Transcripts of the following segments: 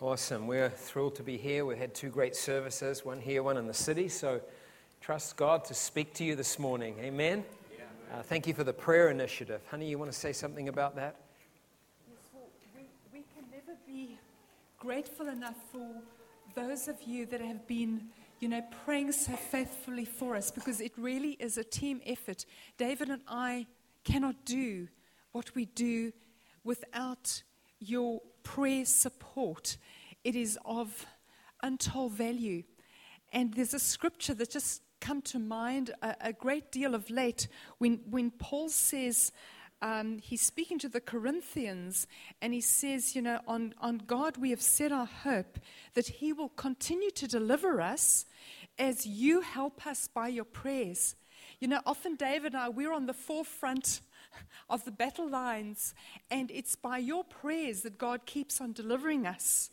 Awesome. We're thrilled to be here. We've had two great services, one here, one in the city. So trust God to speak to you this morning. Amen. Uh, thank you for the prayer initiative. Honey, you want to say something about that? Yes, well, we, we can never be grateful enough for those of you that have been, you know, praying so faithfully for us because it really is a team effort. David and I cannot do what we do without your prayer support. It is of untold value. And there's a scripture that just come to mind a, a great deal of late when, when Paul says, um, he's speaking to the Corinthians, and he says, You know, on, on God we have set our hope that He will continue to deliver us as you help us by your prayers. You know, often David and I, we're on the forefront of the battle lines, and it's by your prayers that God keeps on delivering us.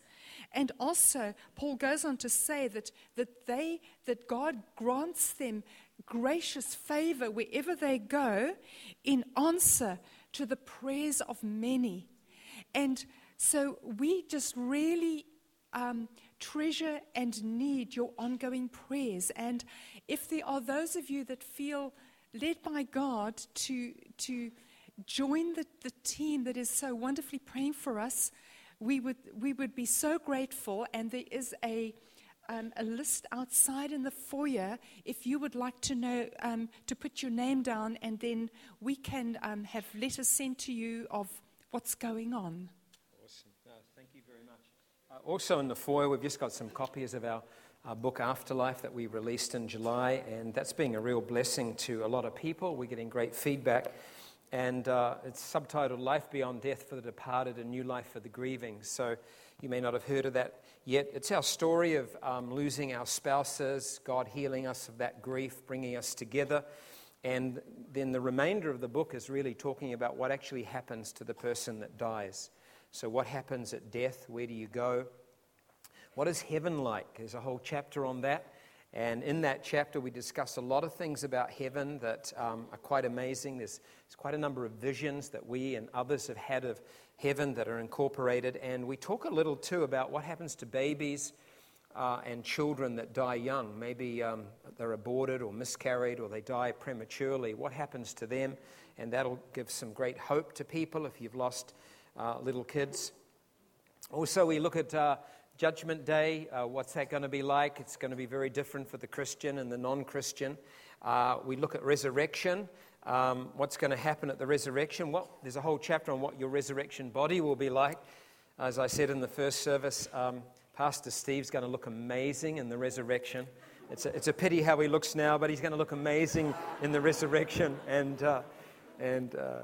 And also, Paul goes on to say that, that, they, that God grants them gracious favor wherever they go in answer to the prayers of many. And so we just really um, treasure and need your ongoing prayers. And if there are those of you that feel led by God to, to join the, the team that is so wonderfully praying for us, we would, we would be so grateful. And there is a, um, a list outside in the foyer if you would like to know um, to put your name down, and then we can um, have letters sent to you of what's going on. Awesome. No, thank you very much. Uh, also, in the foyer, we've just got some copies of our our book Afterlife that we released in July, and that's being a real blessing to a lot of people. We're getting great feedback. And uh, it's subtitled Life Beyond Death for the Departed and New Life for the Grieving. So you may not have heard of that yet. It's our story of um, losing our spouses, God healing us of that grief, bringing us together. And then the remainder of the book is really talking about what actually happens to the person that dies. So, what happens at death? Where do you go? What is heaven like? There's a whole chapter on that. And in that chapter, we discuss a lot of things about heaven that um, are quite amazing. There's, there's, quite a number of visions that we and others have had of heaven that are incorporated. And we talk a little too about what happens to babies uh, and children that die young. Maybe um, they're aborted or miscarried or they die prematurely. What happens to them? And that'll give some great hope to people if you've lost uh, little kids. Also, we look at uh, Judgment Day, uh, what's that going to be like? It's going to be very different for the Christian and the non Christian. Uh, we look at resurrection. Um, what's going to happen at the resurrection? Well, there's a whole chapter on what your resurrection body will be like. As I said in the first service, um, Pastor Steve's going to look amazing in the resurrection. It's a, it's a pity how he looks now, but he's going to look amazing in the resurrection. And, uh, and uh,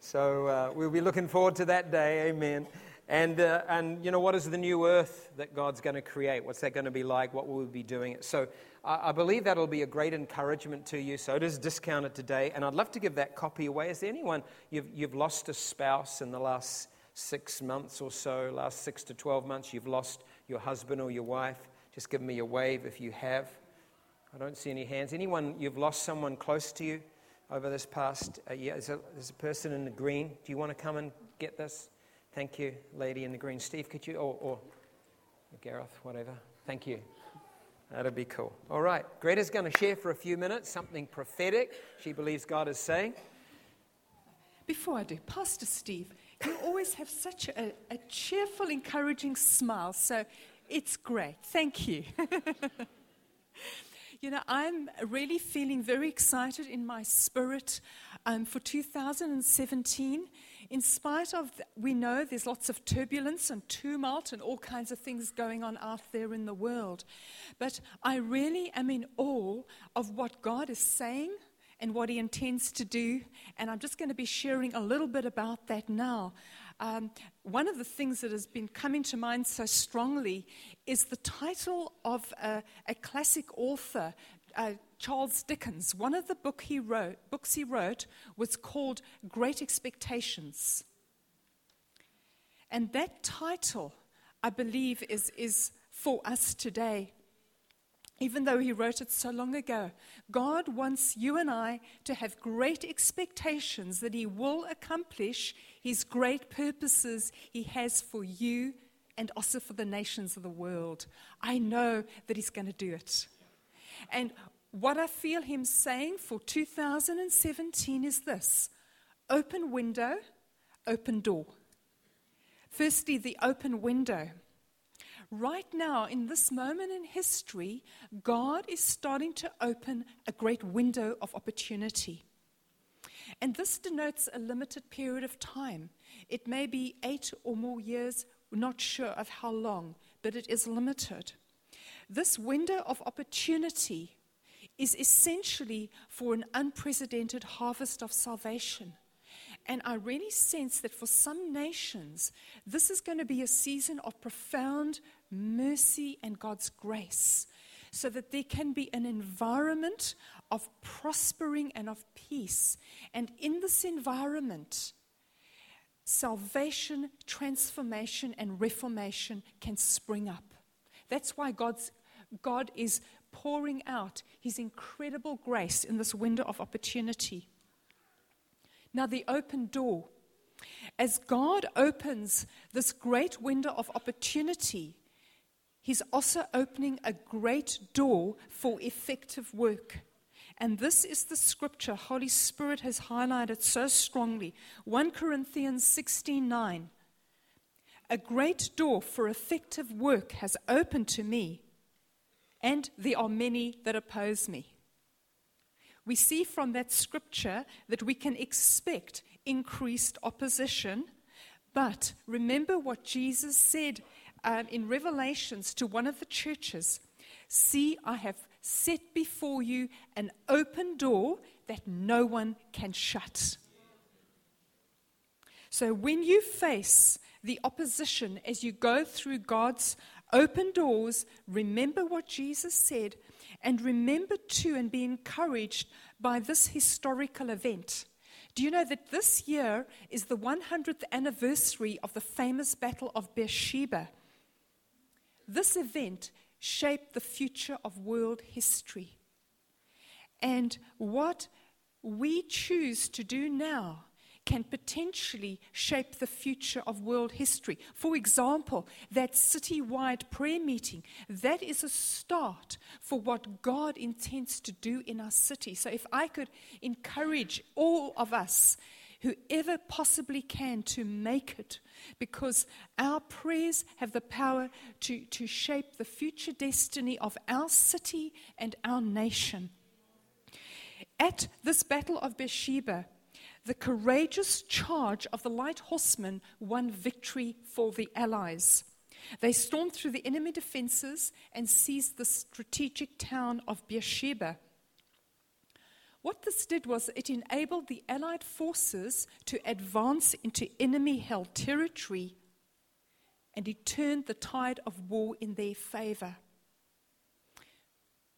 so uh, we'll be looking forward to that day. Amen. And, uh, and, you know, what is the new earth that God's going to create? What's that going to be like? What will we be doing? So I, I believe that'll be a great encouragement to you. So it is discounted today. And I'd love to give that copy away. Is there anyone, you've, you've lost a spouse in the last six months or so, last six to 12 months, you've lost your husband or your wife? Just give me a wave if you have. I don't see any hands. Anyone, you've lost someone close to you over this past uh, year? There's there's a person in the green. Do you want to come and get this? Thank you, lady in the green. Steve, could you, or, or Gareth, whatever. Thank you. That'd be cool. All right. Greta's going to share for a few minutes something prophetic she believes God is saying. Before I do, Pastor Steve, you always have such a, a cheerful, encouraging smile. So it's great. Thank you. you know, I'm really feeling very excited in my spirit um, for 2017 in spite of, we know there's lots of turbulence and tumult and all kinds of things going on out there in the world. But I really am in awe of what God is saying and what He intends to do. And I'm just going to be sharing a little bit about that now. Um, one of the things that has been coming to mind so strongly is the title of a, a classic author, uh, Charles Dickens, one of the book he wrote, books he wrote was called Great Expectations. And that title, I believe, is, is for us today. Even though he wrote it so long ago, God wants you and I to have great expectations that he will accomplish his great purposes he has for you and also for the nations of the world. I know that He's going to do it. And what I feel Him saying for 2017 is this open window, open door. Firstly, the open window. Right now, in this moment in history, God is starting to open a great window of opportunity. And this denotes a limited period of time. It may be eight or more years, not sure of how long, but it is limited. This window of opportunity is essentially for an unprecedented harvest of salvation. And I really sense that for some nations, this is going to be a season of profound mercy and God's grace, so that there can be an environment of prospering and of peace. And in this environment, salvation, transformation, and reformation can spring up. That's why God's, God is pouring out his incredible grace in this window of opportunity. Now, the open door. As God opens this great window of opportunity, He's also opening a great door for effective work. And this is the scripture Holy Spirit has highlighted so strongly. 1 Corinthians 16:9. A great door for effective work has opened to me, and there are many that oppose me. We see from that scripture that we can expect increased opposition, but remember what Jesus said um, in Revelations to one of the churches See, I have set before you an open door that no one can shut. So when you face the opposition as you go through God's open doors, remember what Jesus said, and remember too and be encouraged by this historical event. Do you know that this year is the 100th anniversary of the famous Battle of Beersheba? This event shaped the future of world history. And what we choose to do now can potentially shape the future of world history. For example, that citywide prayer meeting, that is a start for what God intends to do in our city. So if I could encourage all of us whoever possibly can to make it, because our prayers have the power to, to shape the future destiny of our city and our nation. At this Battle of Beersheba, the courageous charge of the light horsemen won victory for the Allies. They stormed through the enemy defenses and seized the strategic town of Beersheba. What this did was it enabled the Allied forces to advance into enemy held territory and it turned the tide of war in their favor.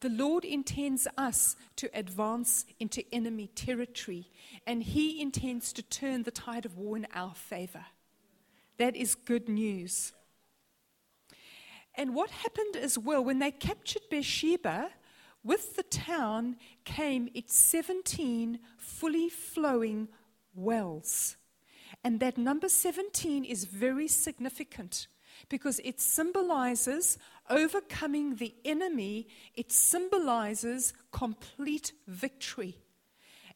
The Lord intends us to advance into enemy territory, and He intends to turn the tide of war in our favor. That is good news. And what happened as well, when they captured Beersheba, with the town came its 17 fully flowing wells. And that number 17 is very significant because it symbolizes overcoming the enemy, it symbolizes complete victory.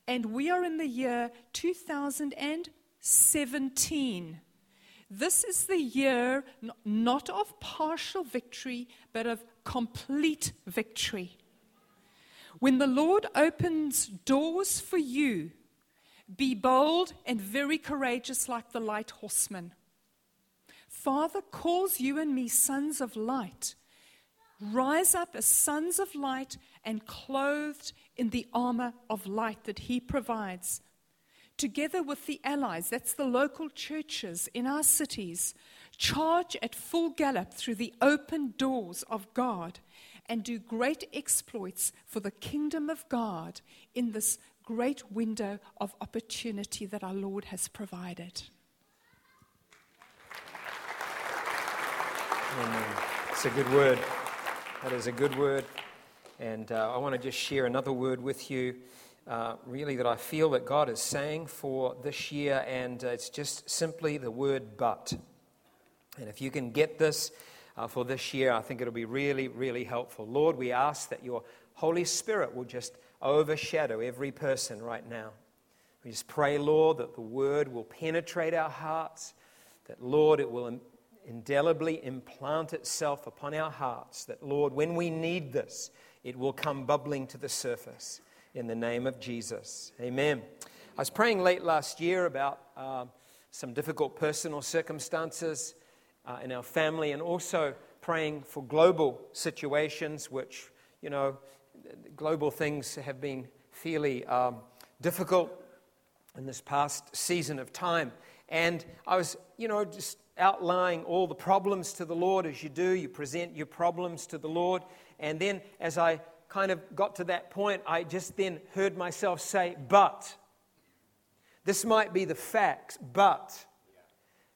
And we are in the year 2017. This is the year not of partial victory, but of complete victory. When the Lord opens doors for you, be bold and very courageous like the light horseman. Father calls you and me sons of light. Rise up as sons of light and clothed in the armor of light that He provides. Together with the allies, that's the local churches in our cities, charge at full gallop through the open doors of God and do great exploits for the kingdom of God in this great window of opportunity that our Lord has provided. Amen. It's a good word. That is a good word. And uh, I want to just share another word with you, uh, really, that I feel that God is saying for this year, and uh, it's just simply the word but. And if you can get this uh, for this year, I think it'll be really, really helpful. Lord, we ask that your Holy Spirit will just overshadow every person right now. We just pray, Lord, that the word will penetrate our hearts, that, Lord, it will indelibly implant itself upon our hearts, that, Lord, when we need this, it will come bubbling to the surface in the name of Jesus. Amen. I was praying late last year about uh, some difficult personal circumstances uh, in our family and also praying for global situations, which, you know, global things have been fairly um, difficult in this past season of time. And I was, you know, just outlining all the problems to the Lord as you do. You present your problems to the Lord. And then as I kind of got to that point, I just then heard myself say, but. This might be the facts, but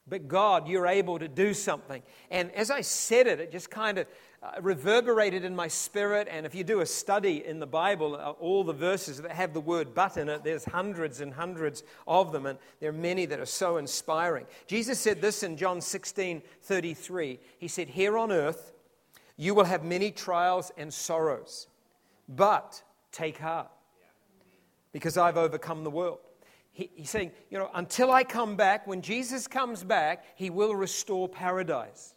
but God, you're able to do something. And as I said it, it just kind of uh, reverberated in my spirit. And if you do a study in the Bible, uh, all the verses that have the word but in it, there's hundreds and hundreds of them. And there are many that are so inspiring. Jesus said this in John 16 33. He said, Here on earth, you will have many trials and sorrows, but take heart, because I've overcome the world he, he's saying, you know, until I come back, when Jesus comes back, he will restore paradise.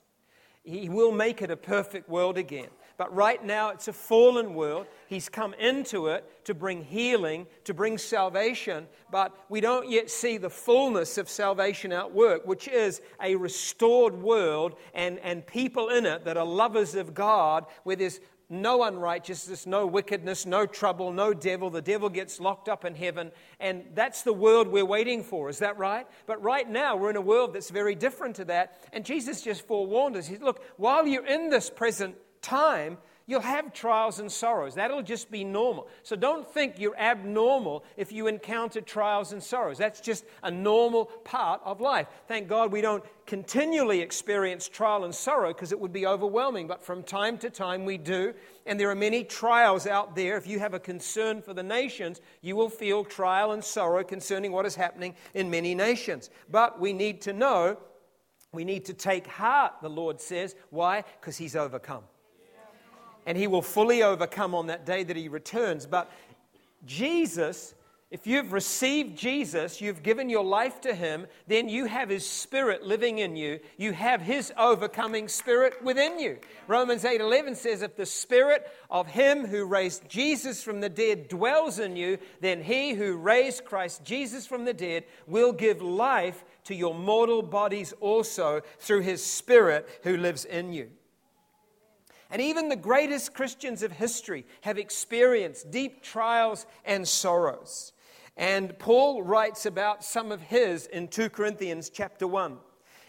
He will make it a perfect world again. But right now, it's a fallen world. He's come into it to bring healing, to bring salvation, but we don't yet see the fullness of salvation at work, which is a restored world and, and people in it that are lovers of God, where there's no unrighteousness, no wickedness, no trouble, no devil. The devil gets locked up in heaven. And that's the world we're waiting for. Is that right? But right now, we're in a world that's very different to that. And Jesus just forewarned us. He said, Look, while you're in this present time, You'll have trials and sorrows. That'll just be normal. So don't think you're abnormal if you encounter trials and sorrows. That's just a normal part of life. Thank God we don't continually experience trial and sorrow because it would be overwhelming. But from time to time we do. And there are many trials out there. If you have a concern for the nations, you will feel trial and sorrow concerning what is happening in many nations. But we need to know, we need to take heart, the Lord says. Why? Because He's overcome and he will fully overcome on that day that he returns. But Jesus, if you've received Jesus, you've given your life to him, then you have his spirit living in you. You have his overcoming spirit within you. Romans 8:11 says if the spirit of him who raised Jesus from the dead dwells in you, then he who raised Christ Jesus from the dead will give life to your mortal bodies also through his spirit who lives in you. And even the greatest Christians of history have experienced deep trials and sorrows. And Paul writes about some of his in 2 Corinthians chapter 1.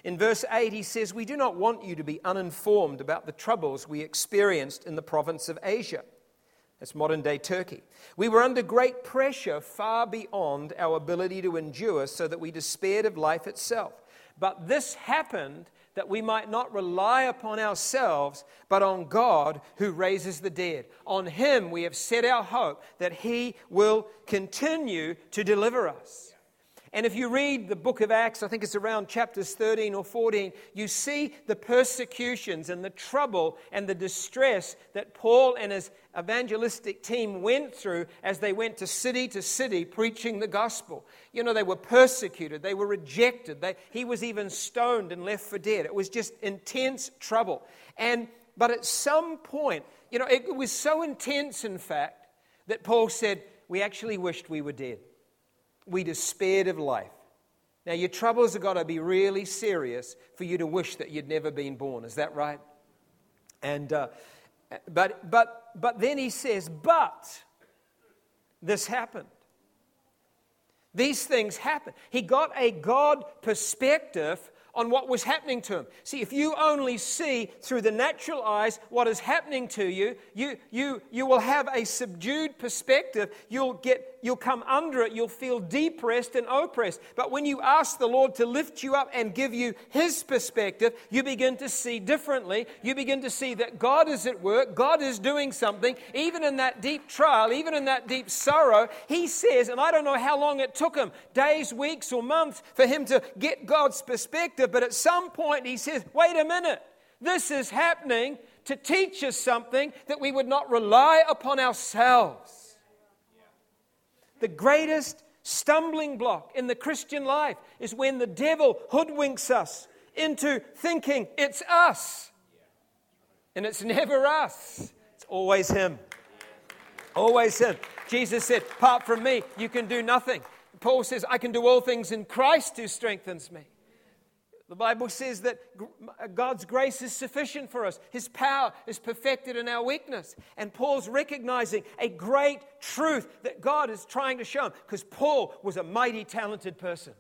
In verse 8, he says, We do not want you to be uninformed about the troubles we experienced in the province of Asia. That's modern day Turkey. We were under great pressure far beyond our ability to endure, so that we despaired of life itself. But this happened that we might not rely upon ourselves, but on God who raises the dead. On Him we have set our hope that He will continue to deliver us. And if you read the book of Acts, I think it's around chapters 13 or 14, you see the persecutions and the trouble and the distress that Paul and his evangelistic team went through as they went to city to city preaching the gospel. You know, they were persecuted, they were rejected, they, he was even stoned and left for dead. It was just intense trouble. And but at some point, you know, it was so intense, in fact, that Paul said, We actually wished we were dead we despaired of life. Now, your troubles have got to be really serious for you to wish that you'd never been born. Is that right? And, uh, but, but, but then he says, but this happened. These things happen. He got a God perspective on what was happening to him. See, if you only see through the natural eyes what is happening to you, you, you, you will have a subdued perspective. You'll, get, you'll come under it. You'll feel depressed and oppressed. But when you ask the Lord to lift you up and give you His perspective, you begin to see differently. You begin to see that God is at work. God is doing something. Even in that deep trial, even in that deep sorrow, He says, and I don't know how long it took Him days, weeks, or months for Him to get God's perspective perspective, but at some point he says, wait a minute, this is happening to teach us something that we would not rely upon ourselves. The greatest stumbling block in the Christian life is when the devil hoodwinks us into thinking it's us. And it's never us, it's always him. Always him. Jesus said, Apart from me, you can do nothing. Paul says, I can do all things in Christ who strengthens me. The Bible says that uh, God's grace is sufficient for us. His power is perfected in our weakness. And Paul's recognizing a great truth that God is trying to show him because Paul was a mighty talented person.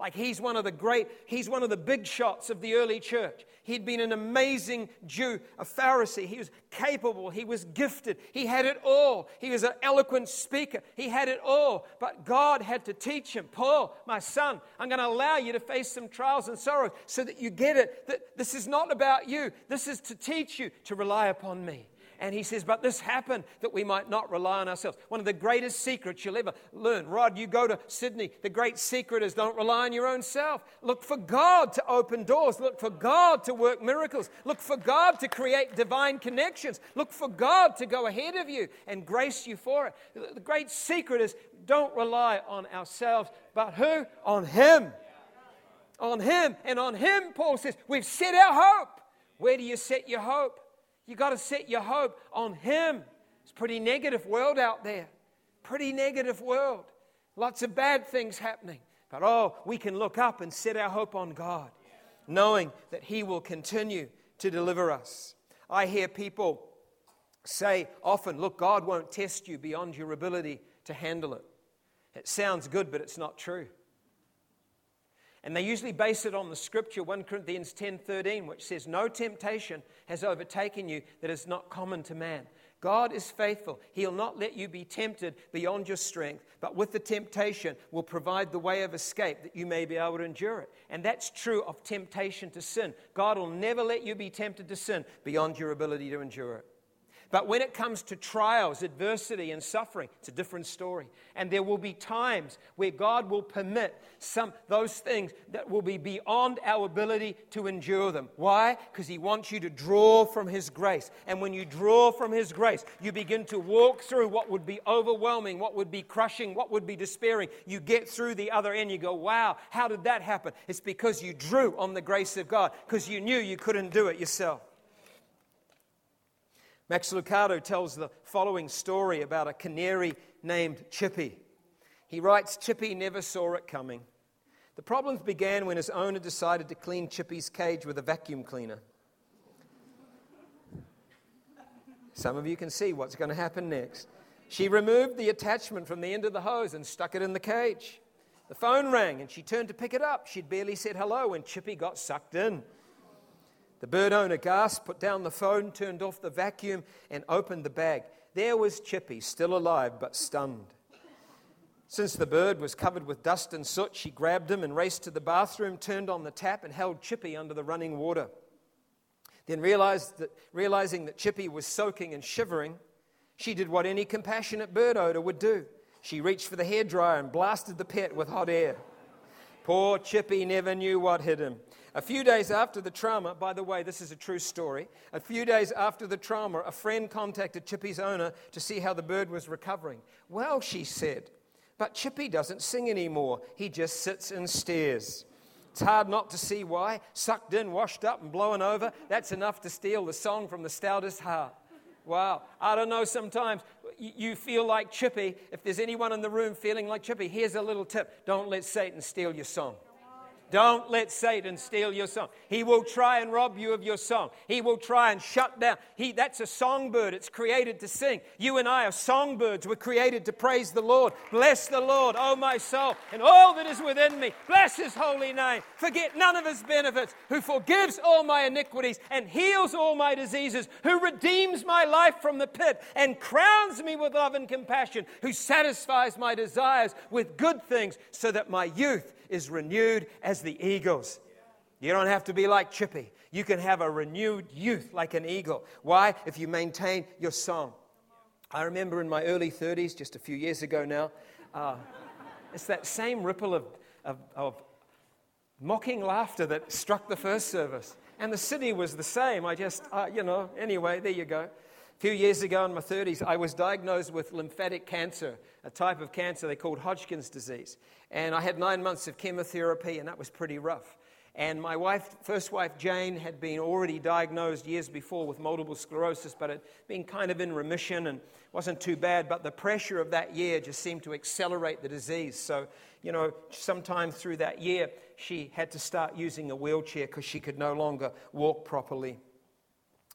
Like he's one of the great, he's one of the big shots of the early church. He'd been an amazing Jew, a Pharisee. He was capable. He was gifted. He had it all. He was an eloquent speaker. He had it all. But God had to teach him Paul, my son, I'm going to allow you to face some trials and sorrows so that you get it that this is not about you. This is to teach you to rely upon me. And he says, But this happened that we might not rely on ourselves. One of the greatest secrets you'll ever learn. Rod, you go to Sydney. The great secret is don't rely on your own self. Look for God to open doors. Look for God to work miracles. Look for God to create divine connections. Look for God to go ahead of you and grace you for it. The great secret is don't rely on ourselves, but who? On Him. On Him. And on Him, Paul says, we've set our hope. Where do you set your hope? You got to set your hope on Him. It's a pretty negative world out there. Pretty negative world. Lots of bad things happening. But oh, we can look up and set our hope on God, knowing that He will continue to deliver us. I hear people say often, look, God won't test you beyond your ability to handle it. It sounds good, but it's not true. And they usually base it on the scripture 1 Corinthians 10:13 which says no temptation has overtaken you that is not common to man. God is faithful. He'll not let you be tempted beyond your strength, but with the temptation will provide the way of escape that you may be able to endure it. And that's true of temptation to sin. God will never let you be tempted to sin beyond your ability to endure it. But when it comes to trials, adversity, and suffering, it's a different story. And there will be times where God will permit some those things that will be beyond our ability to endure them. Why? Because He wants you to draw from His grace. And when you draw from His grace, you begin to walk through what would be overwhelming, what would be crushing, what would be despairing. You get through the other end. You go, wow, how did that happen? It's because you drew on the grace of God, because you knew you couldn't do it yourself. Max Lucado tells the following story about a canary named Chippy. He writes Chippy never saw it coming. The problems began when his owner decided to clean Chippy's cage with a vacuum cleaner. Some of you can see what's going to happen next. She removed the attachment from the end of the hose and stuck it in the cage. The phone rang and she turned to pick it up. She'd barely said hello when Chippy got sucked in. The bird owner gasped, put down the phone, turned off the vacuum, and opened the bag. There was Chippy, still alive but stunned. Since the bird was covered with dust and soot, she grabbed him and raced to the bathroom, turned on the tap, and held Chippy under the running water. Then, that, realizing that Chippy was soaking and shivering, she did what any compassionate bird owner would do. She reached for the hairdryer and blasted the pet with hot air. Poor Chippy never knew what hit him. A few days after the trauma, by the way, this is a true story. A few days after the trauma, a friend contacted Chippy's owner to see how the bird was recovering. Well, she said, but Chippy doesn't sing anymore. He just sits and stares. It's hard not to see why. Sucked in, washed up, and blown over. That's enough to steal the song from the stoutest heart. Wow. I don't know, sometimes you feel like Chippy. If there's anyone in the room feeling like Chippy, here's a little tip don't let Satan steal your song. Don't let Satan steal your song. He will try and rob you of your song. He will try and shut down. He, that's a songbird. It's created to sing. You and I are songbirds. We're created to praise the Lord. Bless the Lord, oh my soul, and all that is within me. Bless his holy name. Forget none of his benefits, who forgives all my iniquities and heals all my diseases, who redeems my life from the pit and crowns me with love and compassion, who satisfies my desires with good things so that my youth is renewed as the eagles. You don't have to be like Chippy. You can have a renewed youth like an eagle. Why? If you maintain your song. I remember in my early 30s, just a few years ago now, uh, it's that same ripple of, of, of mocking laughter that struck the first service. And the city was the same. I just, uh, you know, anyway, there you go. Few years ago in my 30s, I was diagnosed with lymphatic cancer, a type of cancer they called Hodgkin's disease. And I had nine months of chemotherapy, and that was pretty rough. And my wife, first wife Jane, had been already diagnosed years before with multiple sclerosis, but had been kind of in remission and wasn't too bad. But the pressure of that year just seemed to accelerate the disease. So, you know, sometime through that year, she had to start using a wheelchair because she could no longer walk properly.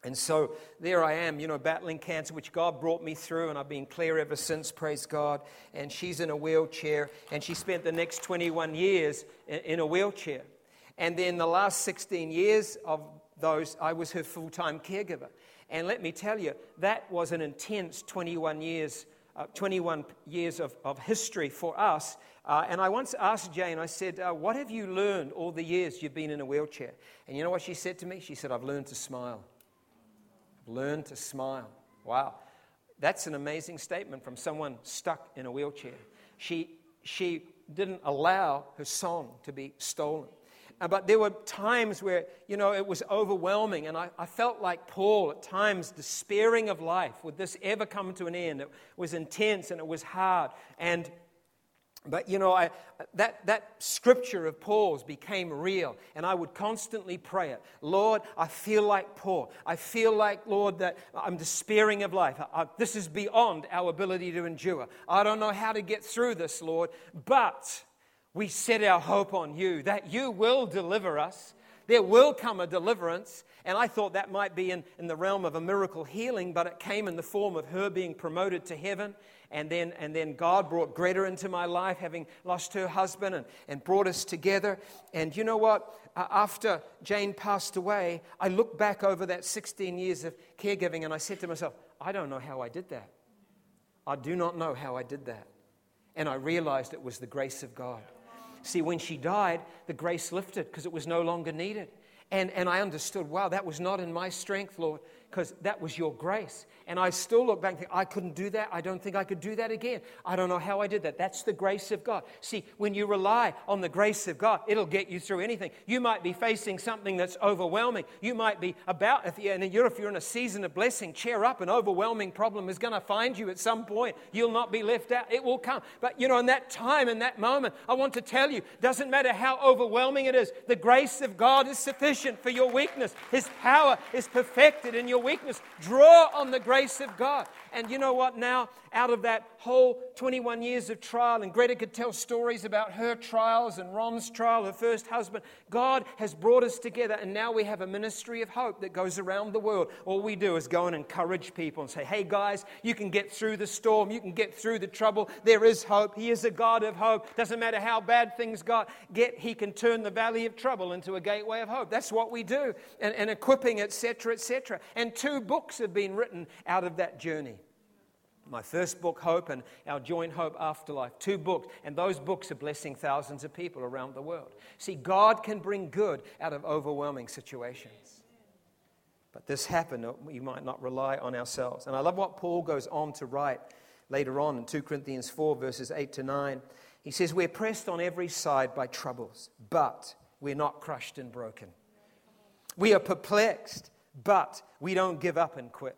And so there I am, you know, battling cancer, which God brought me through, and I've been clear ever since, praise God. And she's in a wheelchair, and she spent the next 21 years in a wheelchair. And then the last 16 years of those, I was her full time caregiver. And let me tell you, that was an intense 21 years, uh, 21 years of, of history for us. Uh, and I once asked Jane, I said, uh, What have you learned all the years you've been in a wheelchair? And you know what she said to me? She said, I've learned to smile. I've to smile. Wow. That's an amazing statement from someone stuck in a wheelchair. She, she didn't allow her song to be stolen. Uh, but there were times where, you know, it was overwhelming. And I, I, felt like Paul at times, despairing of life. Would this ever come to an end? It was intense and it was hard. And but you know, I, that, that scripture of Paul's became real, and I would constantly pray it. Lord, I feel like Paul. I feel like, Lord, that I'm despairing of life. I, I, this is beyond our ability to endure. I don't know how to get through this, Lord, but we set our hope on you, that you will deliver us. There will come a deliverance. And I thought that might be in, in the realm of a miracle healing, but it came in the form of her being promoted to heaven. And then, and then God brought Greta into my life, having lost her husband, and, and brought us together. And you know what? Uh, after Jane passed away, I looked back over that 16 years of caregiving and I said to myself, I don't know how I did that. I do not know how I did that. And I realized it was the grace of God. See, when she died, the grace lifted because it was no longer needed. And, and I understood, wow, that was not in my strength, Lord because that was your grace. And I still look back and think, I couldn't do that. I don't think I could do that again. I don't know how I did that. That's the grace of God. See, when you rely on the grace of God, it'll get you through anything. You might be facing something that's overwhelming. You might be about, if you're, and you're, if you're in a season of blessing, cheer up. An overwhelming problem is going to find you at some point. You'll not be left out. It will come. But, you know, in that time, in that moment, I want to tell you, doesn't matter how overwhelming it is, the grace of God is sufficient for your weakness. His power is perfected in your weakness. Draw on the grace of God. And you know what? Now, out of that whole 21 years of trial, and Greta could tell stories about her trials and Ron's trial, her first husband, God has brought us together, and now we have a ministry of hope that goes around the world. All we do is go and encourage people and say, hey, guys, you can get through the storm, you can get through the trouble. There is hope. He is a God of hope. Doesn't matter how bad things got, get, He can turn the valley of trouble into a gateway of hope. That's what we do, and, and equipping, etc., etc. And two books have been written out of that journey. My first book, Hope, and our joint Hope Afterlife. Two books, and those books are blessing thousands of people around the world. See, God can bring good out of overwhelming situations. But this happened, we might not rely on ourselves. And I love what Paul goes on to write later on in 2 Corinthians 4, verses 8 to 9. He says, We're pressed on every side by troubles, but we're not crushed and broken. We are perplexed, but we don't give up and quit.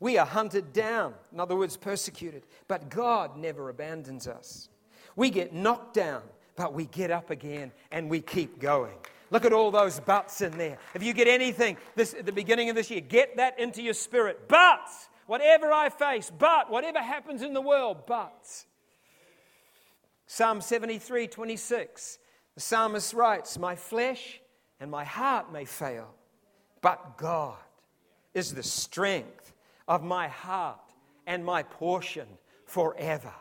We are hunted down, in other words, persecuted, but God never abandons us. We get knocked down, but we get up again and we keep going. Look at all those buts in there. If you get anything this, at the beginning of this year, get that into your spirit. But, whatever I face, but, whatever happens in the world, but. Psalm 73 26, the psalmist writes, My flesh and my heart may fail, but God is the strength of my heart and my portion forever.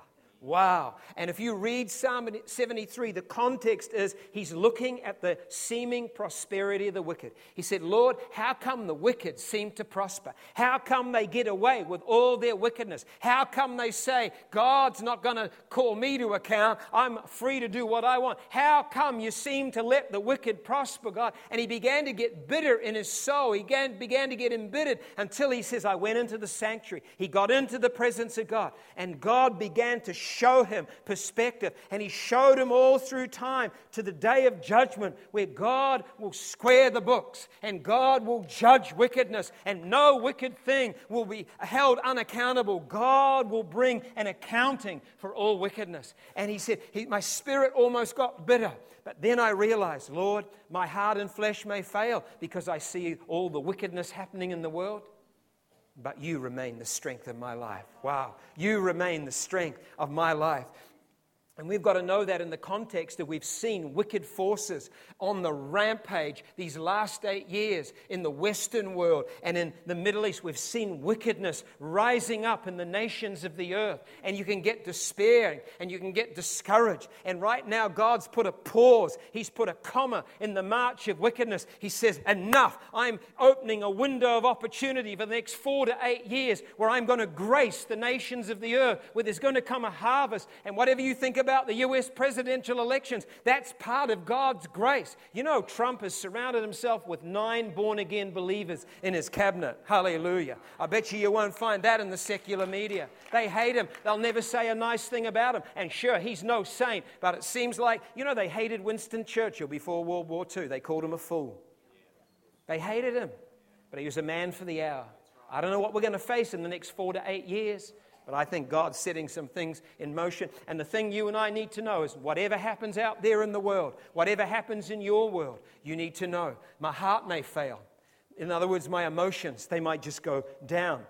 Wow. And if you read Psalm 73, the context is he's looking at the seeming prosperity of the wicked. He said, Lord, how come the wicked seem to prosper? How come they get away with all their wickedness? How come they say, God's not going to call me to account? I'm free to do what I want. How come you seem to let the wicked prosper, God? And he began to get bitter in his soul. He began, to get embittered until he says, I went into the sanctuary. He got into the presence of God, and God began to show him perspective. And he showed him all through time to the day of judgment where God will square the books and God will judge wickedness and no wicked thing will be held unaccountable. God will bring an accounting for all wickedness. And he said, he, My spirit almost got bitter. But then I realized, Lord, my heart and flesh may fail because I see all the wickedness happening in the world but you remain the strength of my life. Wow. You remain the strength of my life. And we've got to know that in the context that we've seen wicked forces on the rampage these last eight years in the Western world and in the Middle East. We've seen wickedness rising up in the nations of the earth. And you can get despairing and you can get discouraged. And right now, God's put a pause, He's put a comma in the march of wickedness. He says, Enough. I'm opening a window of opportunity for the next four to eight years where I'm going to grace the nations of the earth, where there's going to come a harvest. And whatever you think about the US presidential elections. That's part of God's grace. You know, Trump has surrounded himself with nine born again believers in his cabinet. Hallelujah. I bet you you won't find that in the secular media. They hate him, they'll never say a nice thing about him. And sure, he's no saint, but it seems like, you know, they hated Winston Churchill before World War II. They called him a fool. They hated him, but he was a man for the hour. I don't know what we're going to face in the next four to eight years. But I think God's setting some things in motion. And the thing you and I need to know is whatever happens out there in the world, whatever happens in your world, you need to know. My heart may fail. In other words, my emotions, they might just go down.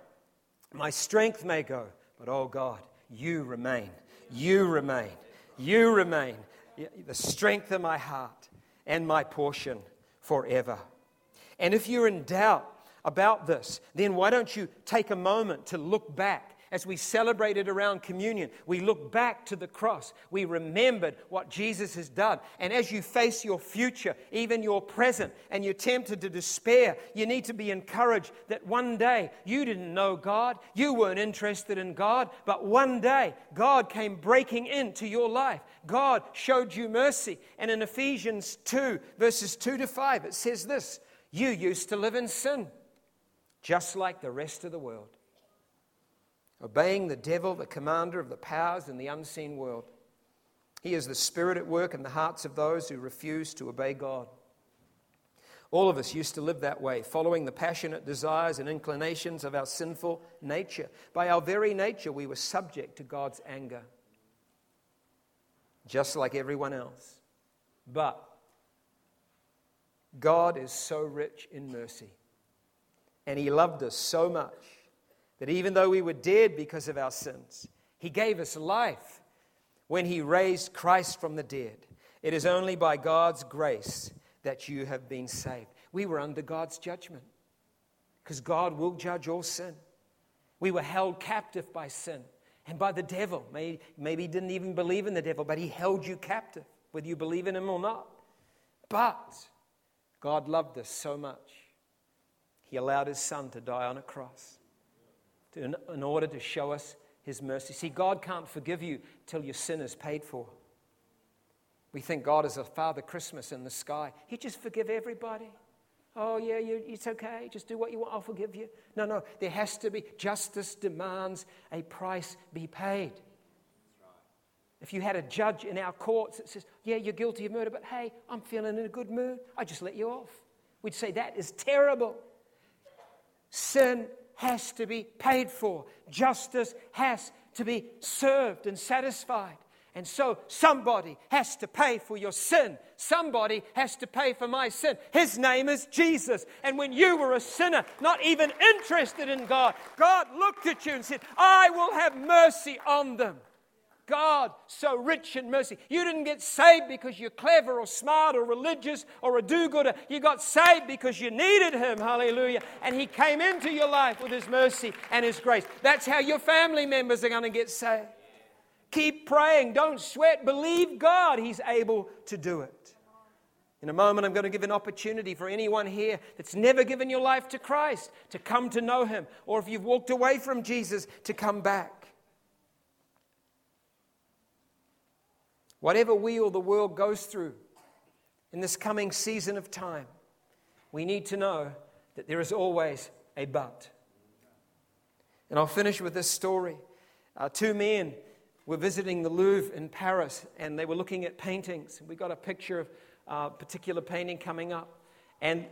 My strength may go. But oh God, you remain. You remain. You remain. The strength of my heart and my portion forever. And if you're in doubt about this, then why don't you take a moment to look back as we celebrated around communion, we look back to the cross. We remembered what Jesus has done. And as you face your future, even your present, and you're tempted to despair, you need to be encouraged that one day you didn't know God, you weren't interested in God, but one day God came breaking into your life. God showed you mercy. And in Ephesians 2, verses 2 to 5, it says this You used to live in sin, just like the rest of the world obeying the devil, the commander of the powers in the unseen world. He is the spirit at work in the hearts of those who refuse to obey God. All of us used to live that way, following the passionate desires and inclinations of our sinful nature. By our very nature, we were subject to God's anger, just like everyone else. But God is so rich in mercy, and He loved us so much that even though we were dead because of our sins, He gave us life when He raised Christ from the dead. It is only by God's grace that you have been saved. We were under God's judgment because God will judge all sin. We were held captive by sin and by the devil. Maybe, he didn't even believe in the devil, but he held you captive, whether you believe in him or not. But God loved us so much, he allowed his son to die on a cross in, in order to show us his mercy. See, God can't forgive you till your sin is paid for. We think God is a Father Christmas in the sky. He just forgive everybody. Oh, yeah, it's okay. Just do what you want. I'll forgive you. No, no. There has to be justice demands a price be paid. If you had a judge in our courts that says, Yeah, you're guilty of murder, but hey, I'm feeling in a good mood, I just let you off. We'd say that is terrible. Sin has to be paid for, justice has to be served and satisfied. And so somebody has to pay for your sin. Somebody has to pay for my sin. His name is Jesus. And when you were a sinner, not even interested in God, God looked at you and said, I will have mercy on them. God so rich in mercy. You didn't get saved because you're clever or smart or religious or a do gooder. You got saved because you needed Him. Hallelujah. And He came into your life with His mercy and His grace. That's how your family members are going to get saved. Keep praying. Don't sweat. Believe God. He's able to do it. In a moment, I'm going to give an opportunity for anyone here that's never given your life to Christ to come to know Him, or if you've walked away from Jesus, to come back. Whatever we or the world goes through in this coming season of time, we need to know that there is always a but. And I'll finish with this story. Uh, two men were visiting the Louvre in Paris and they were looking at paintings. We got a picture of a particular painting coming up. And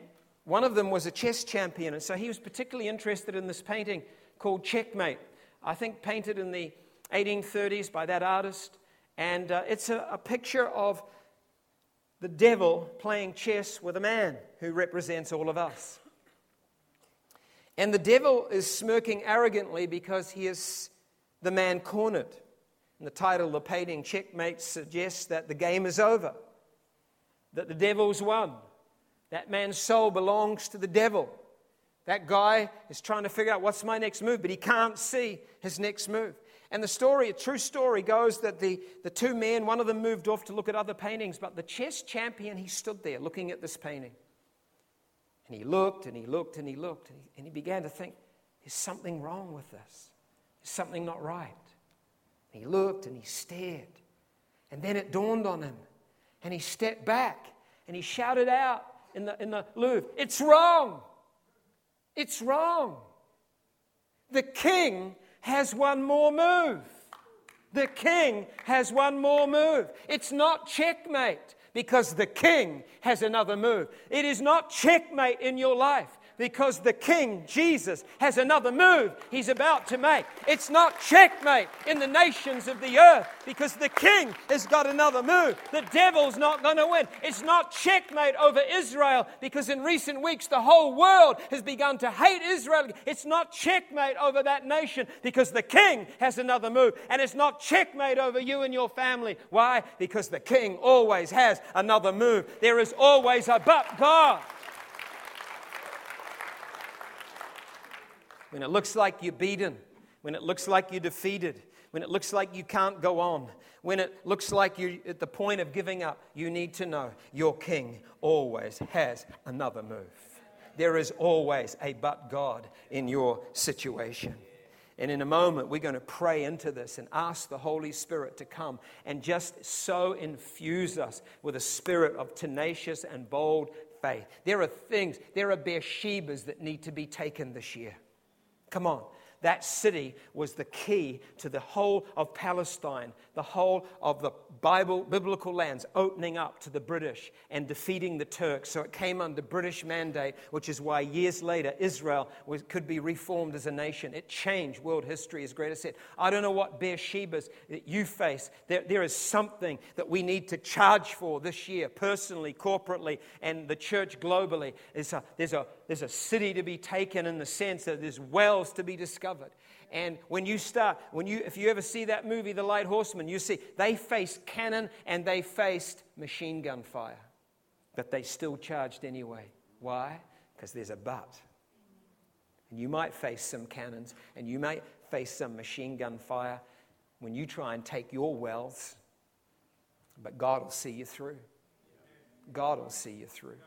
one of them was a chess champion. And so he was particularly interested in this painting called Checkmate. I think painted in the 1830s by that artist. And uh, it's a, a picture of the devil playing chess with a man who represents all of us. And the devil is smirking arrogantly because he is the man cornered. And the title of the painting, Checkmate, suggests that the game is over, that the devil's won. That man's soul belongs to the devil. That guy is trying to figure out what's my next move, but he can't see his next move. And the story, a true story, goes that the, the two men, one of them moved off to look at other paintings, but the chess champion, he stood there looking at this painting. And he looked and he looked and he looked and he, and he began to think, there's something wrong with this. There's something not right. He looked and he stared. And then it dawned on him. And he stepped back and he shouted out in the, in the Louvre, It's wrong! It's wrong! The king has one more move. The king has one more move. It's not checkmate because the king has another move. It is not checkmate in your life because the King, Jesus, has another move he's about to make. It's not checkmate in the nations of the earth because the King has got another move. The devil's not going to win. It's not checkmate over Israel because in recent weeks the whole world has begun to hate Israel. It's not checkmate over that nation because the King has another move. And it's not checkmate over you and your family. Why? Because the King always has another move. There is always a but God. When it looks like you're beaten, when it looks like you're defeated, when it looks like you can't go on, when it looks like you're at the point of giving up, you need to know your king always has another move. There is always a but God in your situation. And in a moment, we're going to pray into this and ask the Holy Spirit to come and just so infuse us with a spirit of tenacious and bold faith. There are things, there are Beershebas that need to be taken this year. Come on. That city was the key to the whole of Palestine, the whole of the Bible, biblical lands opening up to the British and defeating the Turks. So it came under British mandate, which is why years later Israel was, could be reformed as a nation. It changed world history, as Greta said. I don't know what Beershebas that you face. There, there is something that we need to charge for this year, personally, corporately, and the church globally. There's a, there's a, there's a city to be taken in the sense that there's wells to be discovered. And when you start, when you, if you ever see that movie, The Lighthorsemen, you see they faced cannon and they faced machine gun fire. But they still charged anyway. Why? Because there's a but. And you might face some cannons and you might face some machine gun fire when you try and take your wells. But God will see you through. God will see you through.